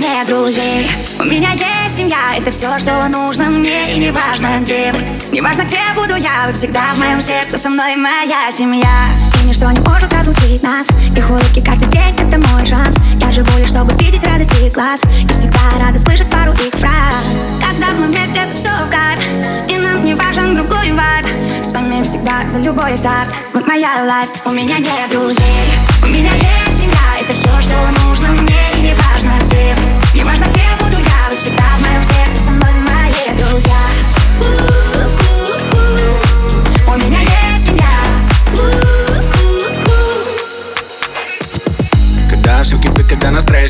нет друзей У меня есть семья, это все, что нужно мне И не важно где не важно где буду я Вы всегда в моем сердце, со мной моя семья. И ничто не может разлучить нас Их улыбки каждый день, это мой шанс. Я живу лишь, чтобы видеть радость их глаз И всегда рада слышать пару их фраз. Когда мы вместе, это все в кайф И нам не важен другой вайб. С вами всегда за любой старт Вот моя лайф, у меня нет друзей У меня есть семья, это все,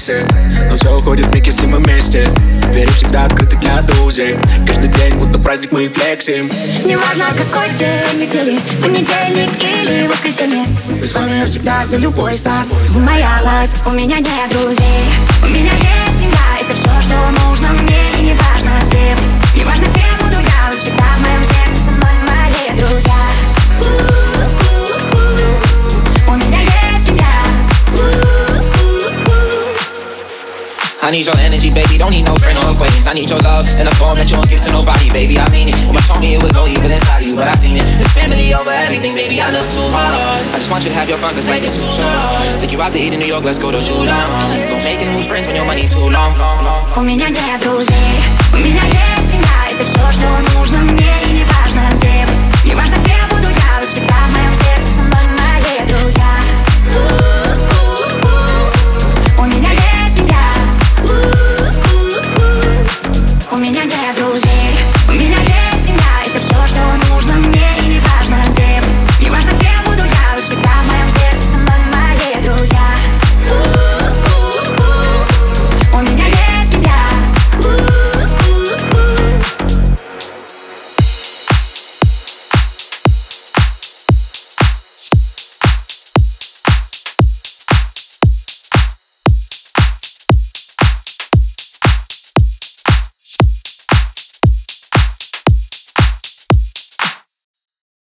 стрессе Но все уходит в миг, если мы вместе. Двери всегда открыты для друзей. Каждый день будто праздник мы флексим. Не важно какой день недели Понедельник или воскресенье. С вами я всегда за любой старт. Вы моя лайф, у меня нет друзей. У меня есть I need your energy, baby. Don't need no friend or acquaintance. I need your love in a form that you won't give to nobody, baby. I mean it. When you told me it was all evil inside you, but I seen it. This family over everything, baby. I love too hard. I just want you to have your fun, cause life is too short. Take you out to eat in New York, let's go to Julian. Go making new friends when your money's too long. long, long, long.